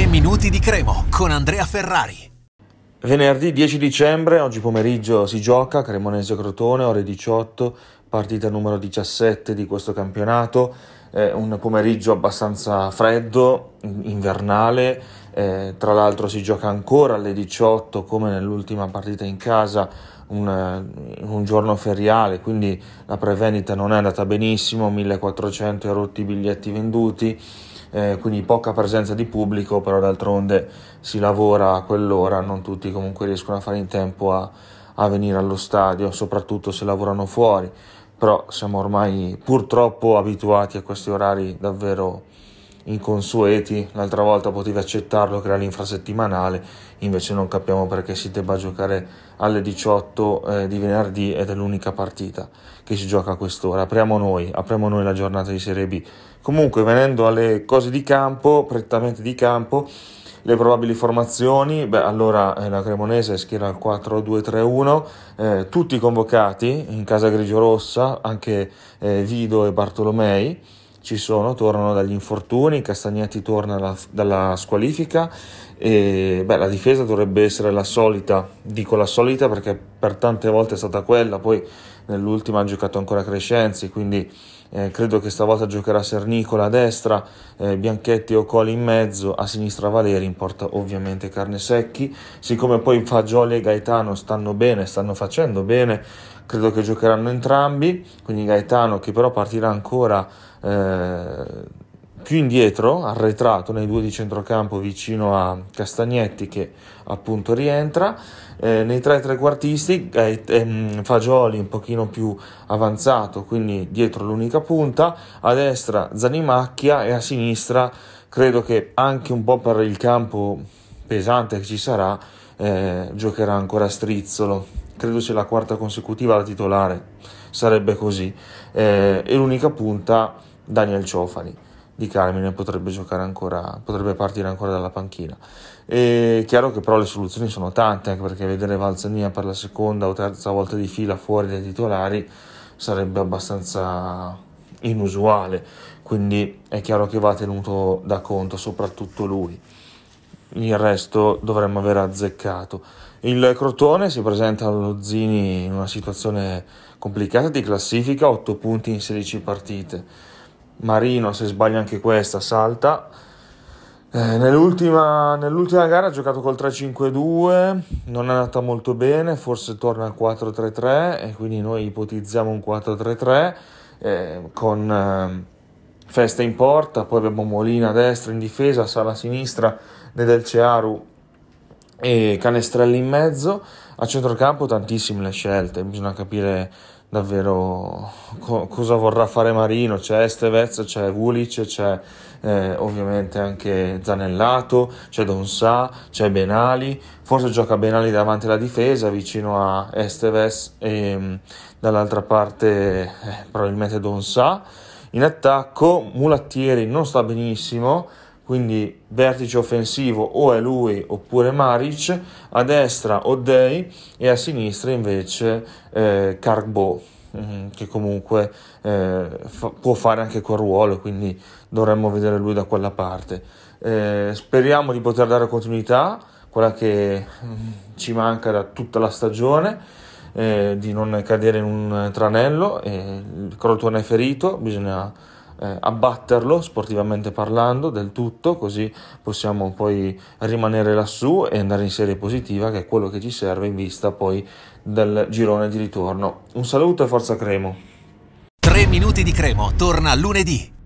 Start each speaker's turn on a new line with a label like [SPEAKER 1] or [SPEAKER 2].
[SPEAKER 1] 3 minuti di Cremo con Andrea Ferrari.
[SPEAKER 2] Venerdì 10 dicembre, oggi pomeriggio si gioca Cremonese Crotone, ore 18, partita numero 17 di questo campionato. È un pomeriggio abbastanza freddo, invernale, eh, tra l'altro si gioca ancora alle 18 come nell'ultima partita in casa, un, un giorno feriale, quindi la prevendita non è andata benissimo, 1400 erotti biglietti venduti eh, quindi poca presenza di pubblico, però d'altronde si lavora a quell'ora, non tutti comunque riescono a fare in tempo a, a venire allo stadio, soprattutto se lavorano fuori, però siamo ormai purtroppo abituati a questi orari davvero inconsueti, l'altra volta potevi accettarlo che era l'infrasettimanale, invece non capiamo perché si debba giocare alle 18 eh, di venerdì ed è l'unica partita che si gioca a quest'ora. Apriamo noi, apriamo noi la giornata di Serie B. Comunque venendo alle cose di campo, prettamente di campo, le probabili formazioni, beh allora eh, la Cremonese schiera il 4-2-3-1, eh, tutti convocati in casa grigio-rossa, anche eh, Vido e Bartolomei ci sono, tornano dagli infortuni, Castagnetti torna dalla, dalla squalifica e beh, la difesa dovrebbe essere la solita, dico la solita perché per tante volte è stata quella, poi nell'ultima ha giocato ancora Crescenzi, quindi eh, credo che stavolta giocherà Sernicola a destra, eh, Bianchetti o Coli in mezzo, a sinistra Valeri, in porta ovviamente Carne Secchi, siccome poi Fagioli e Gaetano stanno bene, stanno facendo bene, credo che giocheranno entrambi, quindi Gaetano che però partirà ancora eh, più indietro, arretrato nei due di centrocampo vicino a Castagnetti che appunto rientra, eh, nei tre trequartisti eh, ehm, Fagioli un pochino più avanzato, quindi dietro l'unica punta, a destra Zanimacchia e a sinistra credo che anche un po' per il campo pesante che ci sarà eh, giocherà ancora Strizzolo, credo sia la quarta consecutiva da titolare, sarebbe così, eh, e l'unica punta Daniel Ciofani di Carmine potrebbe giocare ancora, potrebbe partire ancora dalla panchina. È chiaro che però le soluzioni sono tante, anche perché vedere Valzania per la seconda o terza volta di fila fuori dai titolari sarebbe abbastanza inusuale, quindi è chiaro che va tenuto da conto soprattutto lui. Il resto dovremmo aver azzeccato. Il Crotone si presenta allo Zini in una situazione complicata di classifica, 8 punti in 16 partite Marino, se sbaglia anche questa, salta. Eh, nell'ultima, nell'ultima, gara ha giocato col 3-5-2, non è andata molto bene, forse torna al 4-3-3 e quindi noi ipotizziamo un 4-3-3 eh, con eh, Festa in porta, poi abbiamo Molina a destra in difesa, Sala a sinistra, Nedelcearu e Canestrelli in mezzo. A centrocampo tantissime le scelte, bisogna capire davvero co- cosa vorrà fare Marino, c'è Estevez, c'è Vulic, c'è eh, ovviamente anche Zanellato, c'è Donsa, c'è Benali, forse gioca Benali davanti alla difesa vicino a Estevez e mh, dall'altra parte eh, probabilmente Donsa. In attacco Mulattieri non sta benissimo, quindi vertice offensivo o è lui oppure Maric, a destra O'Day e a sinistra invece eh, Carbo, mm, che comunque eh, fa, può fare anche quel ruolo, quindi dovremmo vedere lui da quella parte. Eh, speriamo di poter dare continuità, quella che mm, ci manca da tutta la stagione. Eh, di non cadere in un tranello, il Crotone è ferito, bisogna eh, abbatterlo sportivamente parlando del tutto, così possiamo poi rimanere lassù e andare in serie positiva, che è quello che ci serve in vista poi del girone di ritorno. Un saluto e forza Cremo.
[SPEAKER 1] 3 minuti di Cremo torna lunedì.